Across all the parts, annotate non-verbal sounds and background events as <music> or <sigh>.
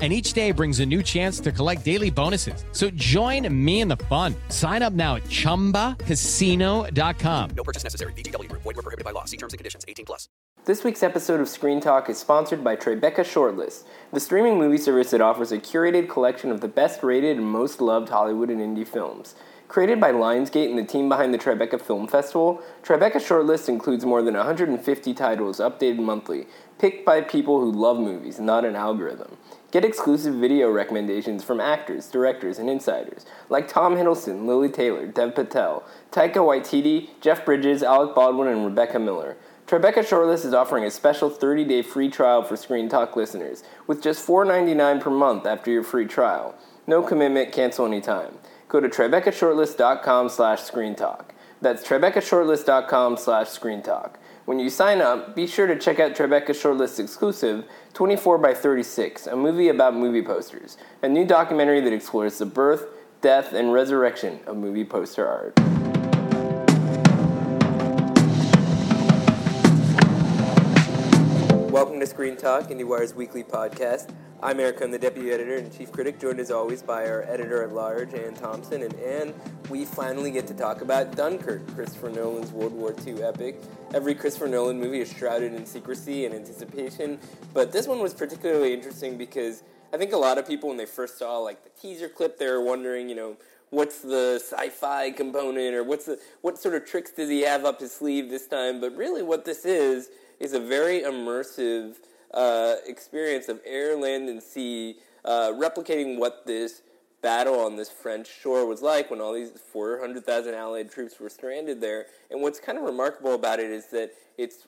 And each day brings a new chance to collect daily bonuses. So join me in the fun. Sign up now at chumbacasino.com. No purchase necessary. VGW Group. Void were prohibited by law. See terms and conditions. 18 plus. This week's episode of Screen Talk is sponsored by Tribeca Shortlist, the streaming movie service that offers a curated collection of the best rated and most loved Hollywood and indie films. Created by Lionsgate and the team behind the Tribeca Film Festival, Tribeca Shortlist includes more than 150 titles updated monthly, picked by people who love movies, not an algorithm. Get exclusive video recommendations from actors, directors, and insiders like Tom Hiddleston, Lili Taylor, Dev Patel, Taika Waititi, Jeff Bridges, Alec Baldwin, and Rebecca Miller. Tribeca Shortlist is offering a special 30-day free trial for Screen Talk listeners with just $4.99 per month after your free trial. No commitment, cancel anytime. Go to TribecaShortlist.com slash screentalk. That's TribecaShortlist.com slash screentalk. When you sign up, be sure to check out Tribeca Shortlist exclusive 24 by 36, a movie about movie posters, a new documentary that explores the birth, death, and resurrection of movie poster art. Welcome to Screen Talk, IndieWire's weekly podcast. I'm Eric, I'm the deputy editor and chief critic, joined as always by our editor at large, Anne Thompson. And Anne, we finally get to talk about Dunkirk, Christopher Nolan's World War II epic. Every Christopher Nolan movie is shrouded in secrecy and anticipation, but this one was particularly interesting because I think a lot of people, when they first saw like the teaser clip, they were wondering, you know, what's the sci-fi component or what's the what sort of tricks does he have up his sleeve this time? But really, what this is is a very immersive uh, experience of air, land, and sea, uh, replicating what this battle on this French shore was like when all these 400,000 Allied troops were stranded there. And what's kind of remarkable about it is that it's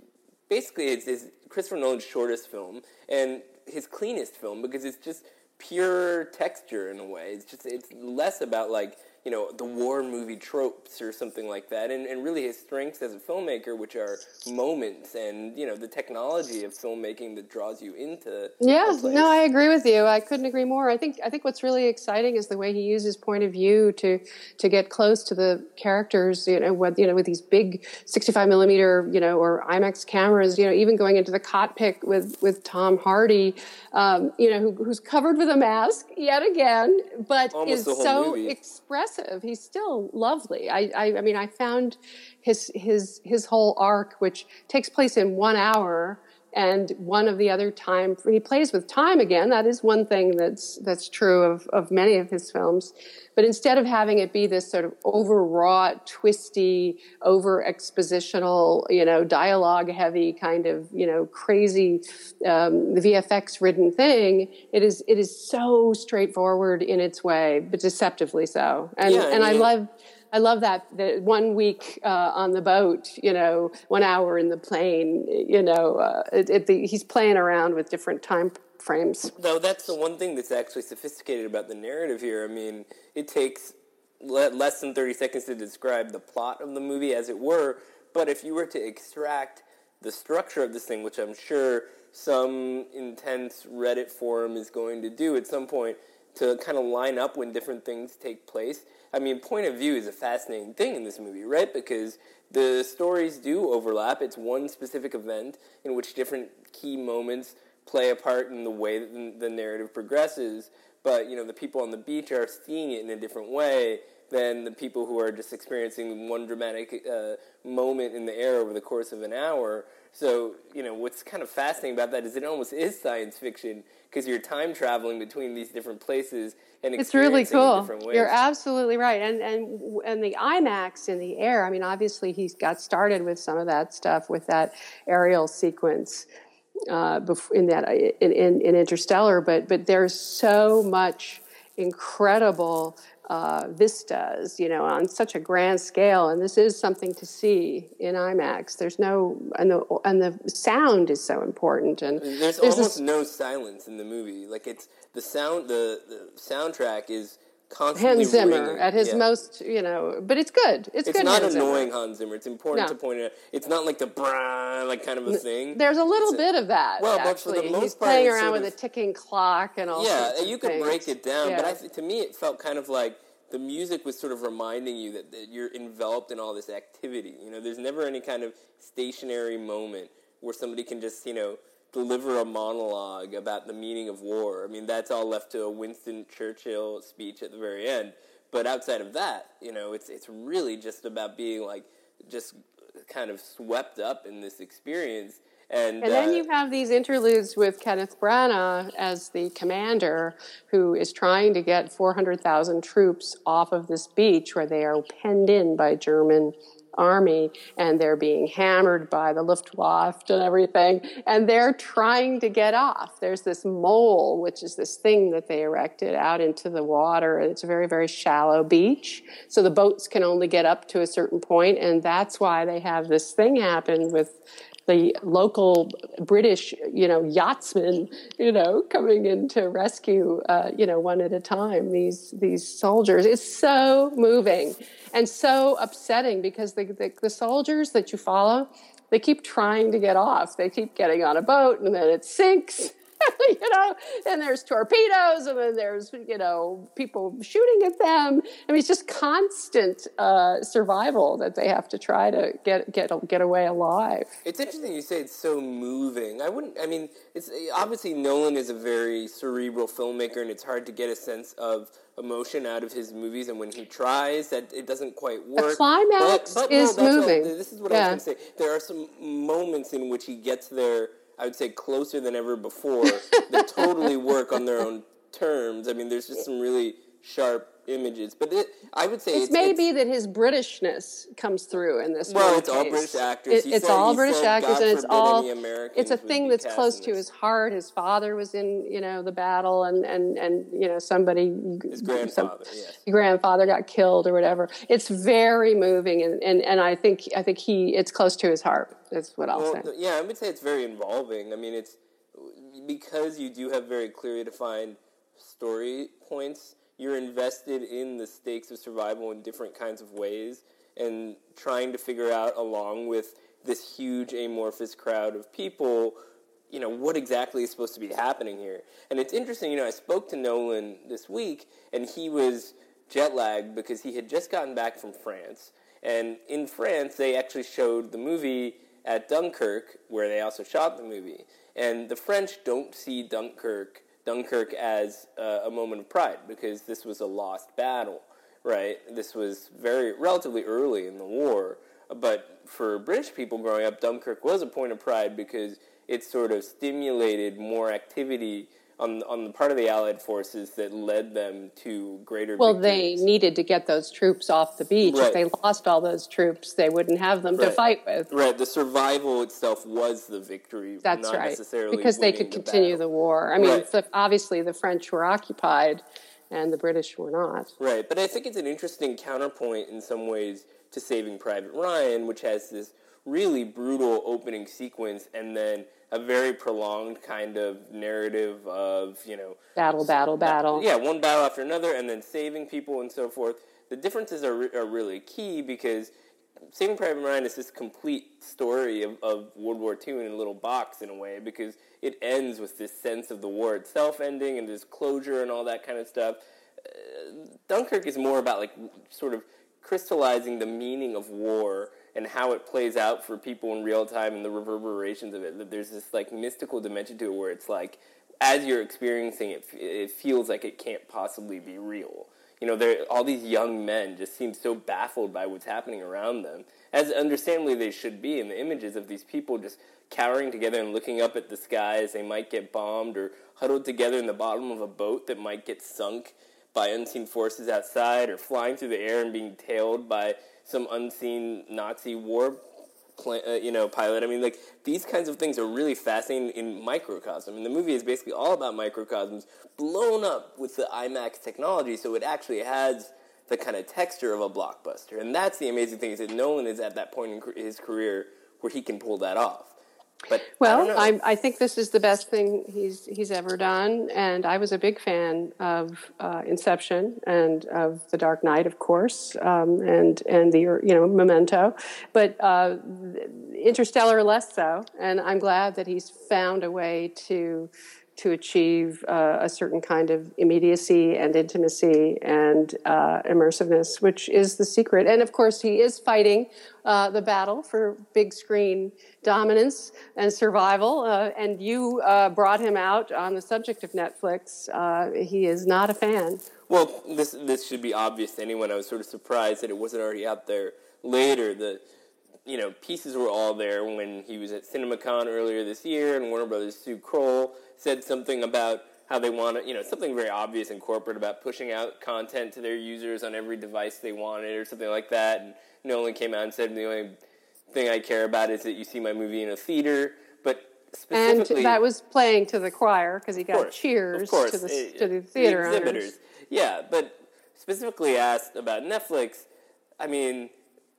basically it's, it's Christopher Nolan's shortest film and his cleanest film because it's just pure texture in a way. It's just it's less about like you know, the war movie tropes or something like that, and, and really his strengths as a filmmaker, which are moments and, you know, the technology of filmmaking that draws you into. Yeah, no, I agree with you. I couldn't agree more. I think, I think what's really exciting is the way he uses point of view to, to get close to the characters, you know, with, you know, with these big 65 millimeter, you know, or IMAX cameras, you know, even going into the cockpit with, with Tom Hardy, um, you know, who, who's covered with a mask yet again, but Almost is so expressive impressive. He's still lovely. I, I, I, mean, I found his his his whole arc, which takes place in one hour, and one of the other time he plays with time again. That is one thing that's that's true of of many of his films. But instead of having it be this sort of overwrought, twisty, over expositional, you know, dialogue heavy kind of, you know, crazy, um, VFX ridden thing, it is, it is so straightforward in its way, but deceptively so. And, yeah, and yeah. I love, I love that the one week uh, on the boat, you know, one hour in the plane, you know, uh, it, it, the, he's playing around with different time frames. No, that's the one thing that's actually sophisticated about the narrative here. I mean, it takes le- less than 30 seconds to describe the plot of the movie, as it were, but if you were to extract the structure of this thing, which I'm sure some intense Reddit forum is going to do at some point to kind of line up when different things take place. I mean, point of view is a fascinating thing in this movie, right? Because the stories do overlap. It's one specific event in which different key moments play a part in the way that the narrative progresses. But you know, the people on the beach are seeing it in a different way than the people who are just experiencing one dramatic uh, moment in the air over the course of an hour. So you know, what's kind of fascinating about that is it almost is science fiction because you're time traveling between these different places and it's really cool. different ways. You're absolutely right, and and and the IMAX in the air. I mean, obviously he's got started with some of that stuff with that aerial sequence uh, in that in, in, in, Interstellar, but but there's so much incredible uh, vistas, you know, on such a grand scale, and this is something to see in IMAX. There's no and the and the sound is so important, and there's, there's almost this, no silence in the movie. Like it's the sound, the, the soundtrack is constantly Hans Zimmer ringing. at his Yeah. most, you know, but it's good. It's, It's good. It's not Hans Zimmer. annoying Hans Zimmer. It's important No. to point it out. It's not like the brah, like kind of a thing. There's a little It's bit of that. well, but for the actually. most he's part, playing around with of- a ticking clock and all. yeah, sorts and of you could things. break it down, but I to me it felt kind of like the music was sort of reminding you that, that you're enveloped in all this activity. You know, there's never any kind of stationary moment where somebody can just you know deliver a monologue about the meaning of war. I mean, that's all left to a Winston Churchill speech at the very end. But outside of that, you know, it's it's really just about being like just kind of swept up in this experience. And, And then uh, you have these interludes with Kenneth Branagh as the commander who is trying to get 400,000 troops off of this beach where they are penned in by German army and they're being hammered by the Luftwaffe and everything and they're trying to get off. There's this mole which is this thing that they erected out into the water. It's a very very shallow beach so the boats can only get up to a certain point and that's why they have this thing happen with the local British, you know, yachtsmen, you know, coming in to rescue, uh, you know, one at a time these these soldiers. It's so moving and so upsetting because the, the the soldiers that you follow, they keep trying to get off. They keep getting on a boat and then it sinks. <laughs> you know, and there's torpedoes, and then there's you know people shooting at them. I mean, it's just constant uh, survival that they have to try to get get get away alive. It's interesting you say it's so moving. I wouldn't. I mean, it's obviously Nolan is a very cerebral filmmaker, and it's hard to get a sense of emotion out of his movies. And when he tries, that it doesn't quite work. The climax is that's what- moving. this is what Yeah. I was going to say. There are some moments in which he gets there. I would say closer than ever before. that totally work on their own terms. I mean, there's just some really sharp images, but it, I would say It's, it's, maybe it's, that his Britishness comes through in this. Well, it's all. British actors. It- it's said- all British said, actors, "God and it's all it's a thing that's close to his heart. His father was in, you know, the battle, and and and you know somebody. His grandfather, yes. Grandfather got killed or whatever. It's very moving, and, and, and I think I think he it's close to his heart. That's what I'll Well, say. yeah, I would say it's very involving. I mean, it's because you do have very clearly defined story points. You're invested in the stakes of survival in different kinds of ways, and trying to figure out, along with this huge amorphous crowd of people, you know, what exactly is supposed to be happening here. And it's interesting, you know, I spoke to Nolan this week, and he was jet lagged because he had just gotten back from France. And in France, they actually showed the movie at Dunkirk, where they also shot the movie. And the French don't see Dunkirk Dunkirk as uh, a moment of pride because this was a lost battle, right? This was very relatively early in the war, but for British people growing up, Dunkirk was a point of pride because it sort of stimulated more activity on on the part of the Allied forces that led them to greater. Well, they needed to get those troops off the beach. Right. If they lost all those troops, they wouldn't have them to fight with. Right, the survival itself was the victory. That's not right. Necessarily Because they could continue the war. I mean, Right. the, obviously the French were occupied, and the British were not. Right, but I think it's an interesting counterpoint in some ways to Saving Private Ryan, which has this really brutal opening sequence and then a very prolonged kind of narrative of, you know, Battle, battle, battle. yeah, one battle after another, and then saving people and so forth. The differences are, re- are really key because Saving Private Ryan is this complete story of, of World War II in a little box in a way because it ends with this sense of the war itself ending and this closure and all that kind of stuff. Uh, Dunkirk is more about like sort of crystallizing the meaning of war and how it plays out for people in real time and the reverberations of it. That there's this like mystical dimension to it where it's like as you're experiencing it, it feels like it can't possibly be real. You know, all these young men just seem so baffled by what's happening around them, as understandably they should be. And the images of these people just cowering together and looking up at the sky as they might get bombed, or huddled together in the bottom of a boat that might get sunk by unseen forces outside, or flying through the air and being tailed by some unseen Nazi war pla uh, you know, pilot. I mean, like these kinds of things are really fascinating in microcosm, and the movie is basically all about microcosms blown up with the IMAX technology, so it actually has the kind of texture of a blockbuster. And that's the amazing thing is that Nolan is at that point in his career where he can pull that off. But Well. I, I think this is the best thing he's he's ever done, and I was a big fan of uh, Inception and of The Dark Knight, of course, um, and and the you know Memento, but uh, Interstellar less so. And I'm glad that he's found a way to to achieve uh, a certain kind of immediacy and intimacy and uh, immersiveness, which is the secret. And of course, he is fighting uh, the battle for big screen dominance and survival. Uh, and you uh, brought him out on the subject of Netflix. Uh, he is not a fan. Well, this this should be obvious to anyone. I was sort of surprised that it wasn't already out there later. The you know pieces were all there when he was at CinemaCon earlier this year, and Warner Brothers Sue Kroll said something about how they want to, you know, something very obvious and corporate about pushing out content to their users on every device they wanted or something like that. And Nolan came out and said the only thing I care about is that you see my movie in a theater. But And that was playing to the choir because he got course, cheers to the, eh, to the theater owners. exhibitors. Yeah, but specifically asked about Netflix, I mean,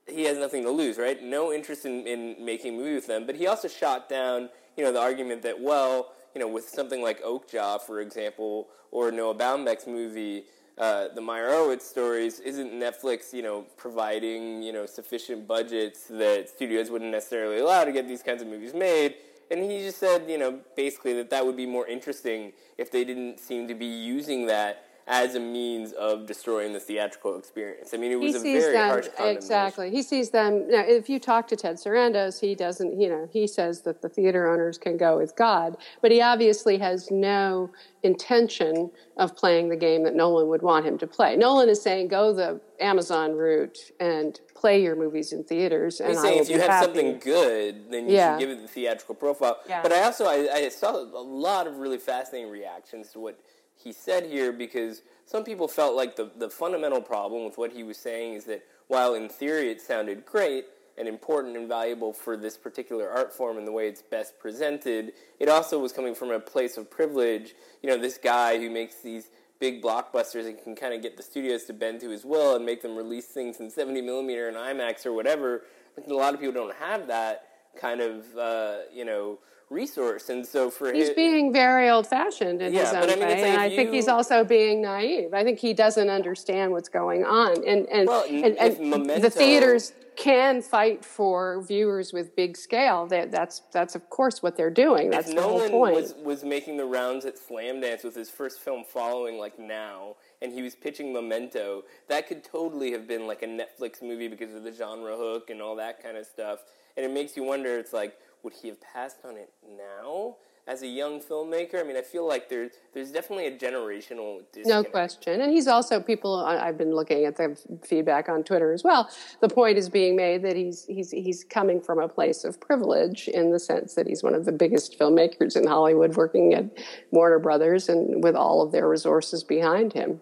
he has nothing to lose, right? No interest in, in making a movie with them. But he also shot down, you know, the argument that, well, you know, with something like Okja, for example, or Noah Baumbach's movie, uh, the Meyerowitz stories, isn't Netflix, you know, providing, you know, sufficient budgets that studios wouldn't necessarily allow to get these kinds of movies made? And he just said, you know, basically that that would be more interesting if they didn't seem to be using that as a means of destroying the theatrical experience. I mean, it was he a very them harsh condemnation. exactly. He sees them. Now, if you talk to Ted Sarandos, he doesn't. You know, he says that the theater owners can go with God, but he obviously has no intention of playing the game that Nolan would want him to play. Nolan is saying, go the Amazon route and play your movies in theaters. And He's saying if you have happy. something good, then you Yeah. should give it the theatrical profile. Yeah. But I also I, I saw a lot of really fascinating reactions to what he said here because some people felt like the, the fundamental problem with what he was saying is that while in theory it sounded great and important and valuable for this particular art form and the way it's best presented, it also was coming from a place of privilege. You know, this guy who makes these big blockbusters and can kind of get the studios to bend to his will and make them release things in 70 millimeter and IMAX or whatever. A lot of people don't have that kind of, uh, you know, resource. And so for He's his, being very old fashioned in Yeah, his own I mean, way, like and I think he's also being naive. I think he doesn't understand what's going on, and and Well, and, and Memento- the theaters can fight for viewers with big scale. That, that's that's of course what they're doing. That's the whole Nolan point. was was making the rounds at Slamdance with his first film following like now, and he was pitching Memento, that could totally have been like a Netflix movie because of the genre hook and all that kind of stuff. And it makes you wonder. It's like, would he have passed on it now as a young filmmaker? I mean, I feel like there's there's definitely a generational disconnect. No question. And he's also people. I've been looking at the feedback on Twitter as well. The point is being made that he's he's he's coming from a place of privilege in the sense that he's one of the biggest filmmakers in Hollywood, working at Warner Brothers and with all of their resources behind him.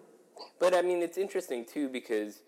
But I mean, it's interesting too because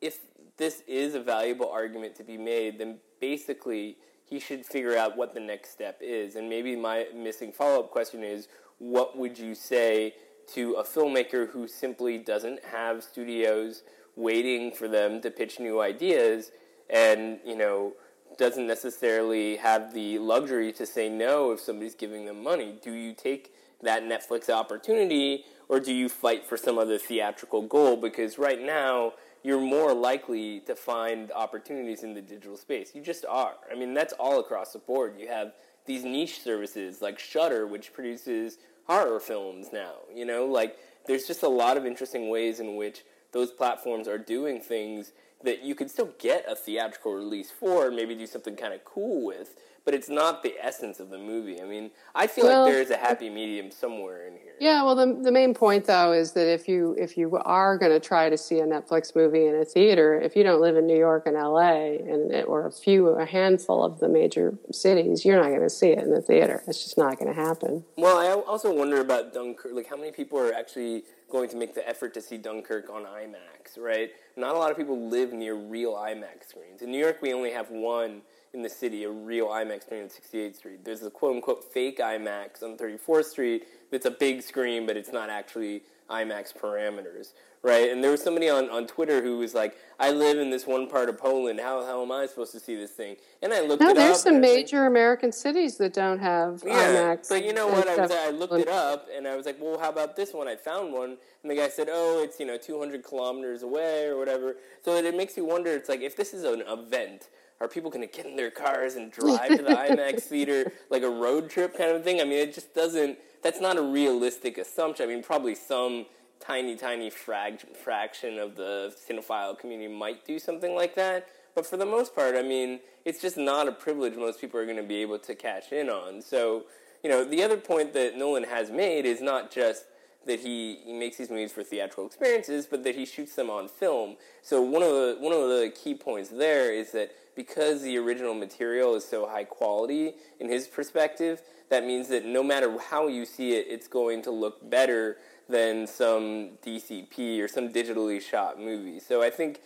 if this is a valuable argument to be made, then basically he should figure out what the next step is. And maybe my missing follow up question is what would you say to a filmmaker who simply doesn't have studios waiting for them to pitch new ideas and, you know, doesn't necessarily have the luxury to say no if somebody's giving them money? Do you take that Netflix opportunity or do you fight for some other theatrical goal? Because right now, you're more likely to find opportunities in the digital space. You just are. I mean, that's all across the board. You have these niche services like Shudder, which produces horror films now. You know, like there's just a lot of interesting ways in which those platforms are doing things that you could still get a theatrical release for and maybe do something kind of cool with, but it's not the essence of the movie. I mean, I feel Well, like there is a happy medium somewhere in here. Yeah, well, the, the main point though is that if you if you are going to try to see a Netflix movie in a theater, if you don't live in New York and L.A. and or a few a handful of the major cities, you're not going to see it in the theater. It's just not going to happen. Well, I also wonder about Dunkirk. Like, how many people are actually going to make the effort to see Dunkirk on IMAX, right? Not a lot of people live near real IMAX screens. In New York, we only have one in the city, a real IMAX screen on 68th Street. There's a quote unquote fake IMAX on 34th Street that's a big screen, but it's not actually IMAX parameters, right? And there was somebody on, on Twitter who was like, "I live in this one part of Poland. How how am I supposed to see this thing?" And I looked No, it there's up. some and I was like, major American cities that don't have yeah, IMAX. but you know what? I was. I looked it up and I was like, well, how about this one? I found one, and the guy said, oh, it's you know 200 kilometers away or whatever. So it, it makes you wonder. It's like if this is an event, are people going to get in their cars and <laughs> drive to the IMAX theater like a road trip kind of thing? I mean, it just doesn't. That's not a realistic assumption. I mean, probably some tiny, tiny frag- fraction of the cinephile community might do something like that. But for the most part, I mean, it's just not a privilege most people are going to be able to cash in on. So, you know, the other point that Nolan has made is not just that he, he makes these movies for theatrical experiences, but that he shoots them on film. So one of the one of the key points there is that because the original material is so high quality in his perspective, that means that no matter how you see it, it's going to look better than some DCP or some digitally shot movie. So I think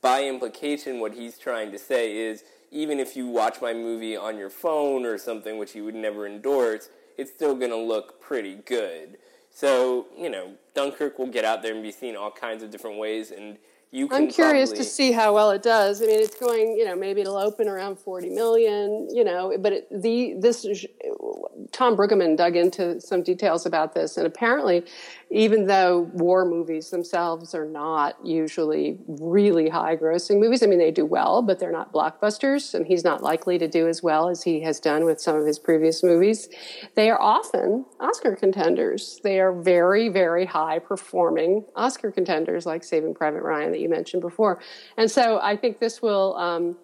by implication, what he's trying to say is even if you watch my movie on your phone or something, which he would never endorse, it's still going to look pretty good. So, you know, Dunkirk will get out there and be seen all kinds of different ways, and you can I'm curious probably, to see how well it does. I mean, it's going, you know, maybe it'll open around 40 million, you know, but it, the this is- Tom Brueggemann dug into some details about this, and apparently, even though war movies themselves are not usually really high-grossing movies, I mean, they do well, but they're not blockbusters, and he's not likely to do as well as he has done with some of his previous movies. They are often Oscar contenders. They are very, very high-performing Oscar contenders, like Saving Private Ryan that you mentioned before, and so I think this will. Um,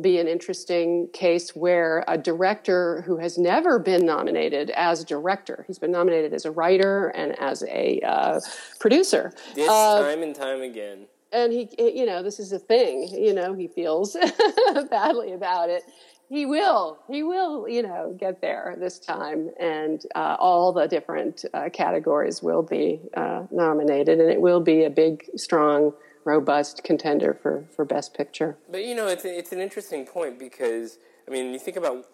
be an interesting case where a director who has never been nominated as director, he's been nominated as a writer and as a uh, producer. this Uh, time and time again. and he, you know, this is a thing, you know, he feels <laughs> badly about it. He will, he will, you know, get there this time, and uh, all the different uh, categories will be uh, nominated, and it will be a big, strong, robust contender for, for Best Picture. But you know, it's a, it's an interesting point because I mean, you think about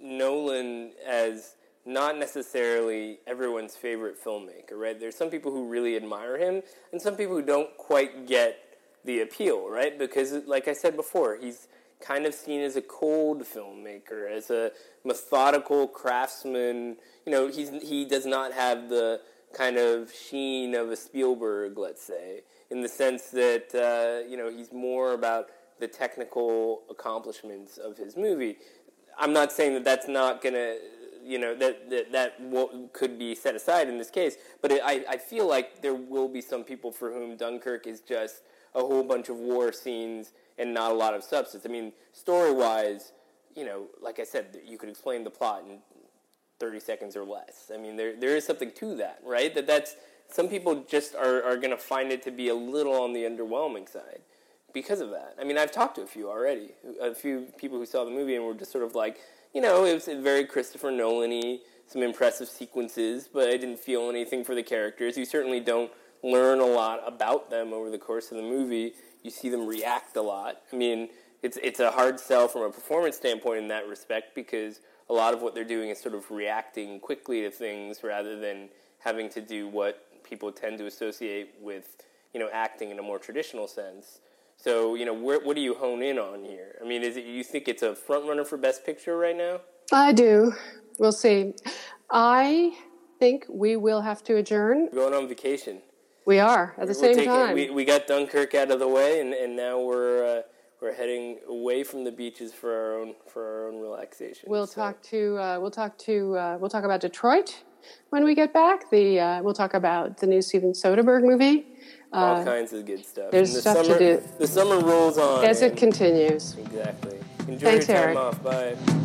Nolan as not necessarily everyone's favorite filmmaker, right? There's some people who really admire him, and some people who don't quite get the appeal, right? Because, like I said before, he's kind of seen as a cold filmmaker, as a methodical craftsman. You know, he's he does not have the kind of sheen of a Spielberg, let's say, in the sense that uh, you know he's more about the technical accomplishments of his movie. I'm not saying that that's not gonna, you know, that that that wo- could be set aside in this case, but it, I I feel like there will be some people for whom Dunkirk is just a whole bunch of war scenes and not a lot of substance. I mean, story wise, you know, like I said, you could explain the plot in 30 seconds or less. I mean, there there is something to that, right? That that's some people just are, are going to find it to be a little on the underwhelming side because of that. I mean, I've talked to a few already, a few people who saw the movie and were just sort of like, you know, it was very Christopher Nolan-y, some impressive sequences, but I didn't feel anything for the characters. You certainly don't learn a lot about them over the course of the movie. You see them react a lot. I mean, it's it's a hard sell from a performance standpoint in that respect because a lot of what they're doing is sort of reacting quickly to things rather than having to do what people tend to associate with, you know, acting in a more traditional sense. So, you know, where, what do you hone in on here? I mean, is it you think it's a front runner for Best Picture right now? I do. We'll see. I think we will have to adjourn. Going on vacation. We are at the We're same taking- time. We, we got Dunkirk out of the way, and, and now we're uh, we're heading away from the beaches for our own for our own relaxation. we'll So, talk to uh, we'll talk to uh, we'll talk about Detroit when we get back. The uh, we'll talk about the new Steven Soderbergh movie all kinds of good stuff. there's the stuff to do. The summer rolls on. as it continues. exactly. Enjoy Thanks, your time Eric. off. Bye.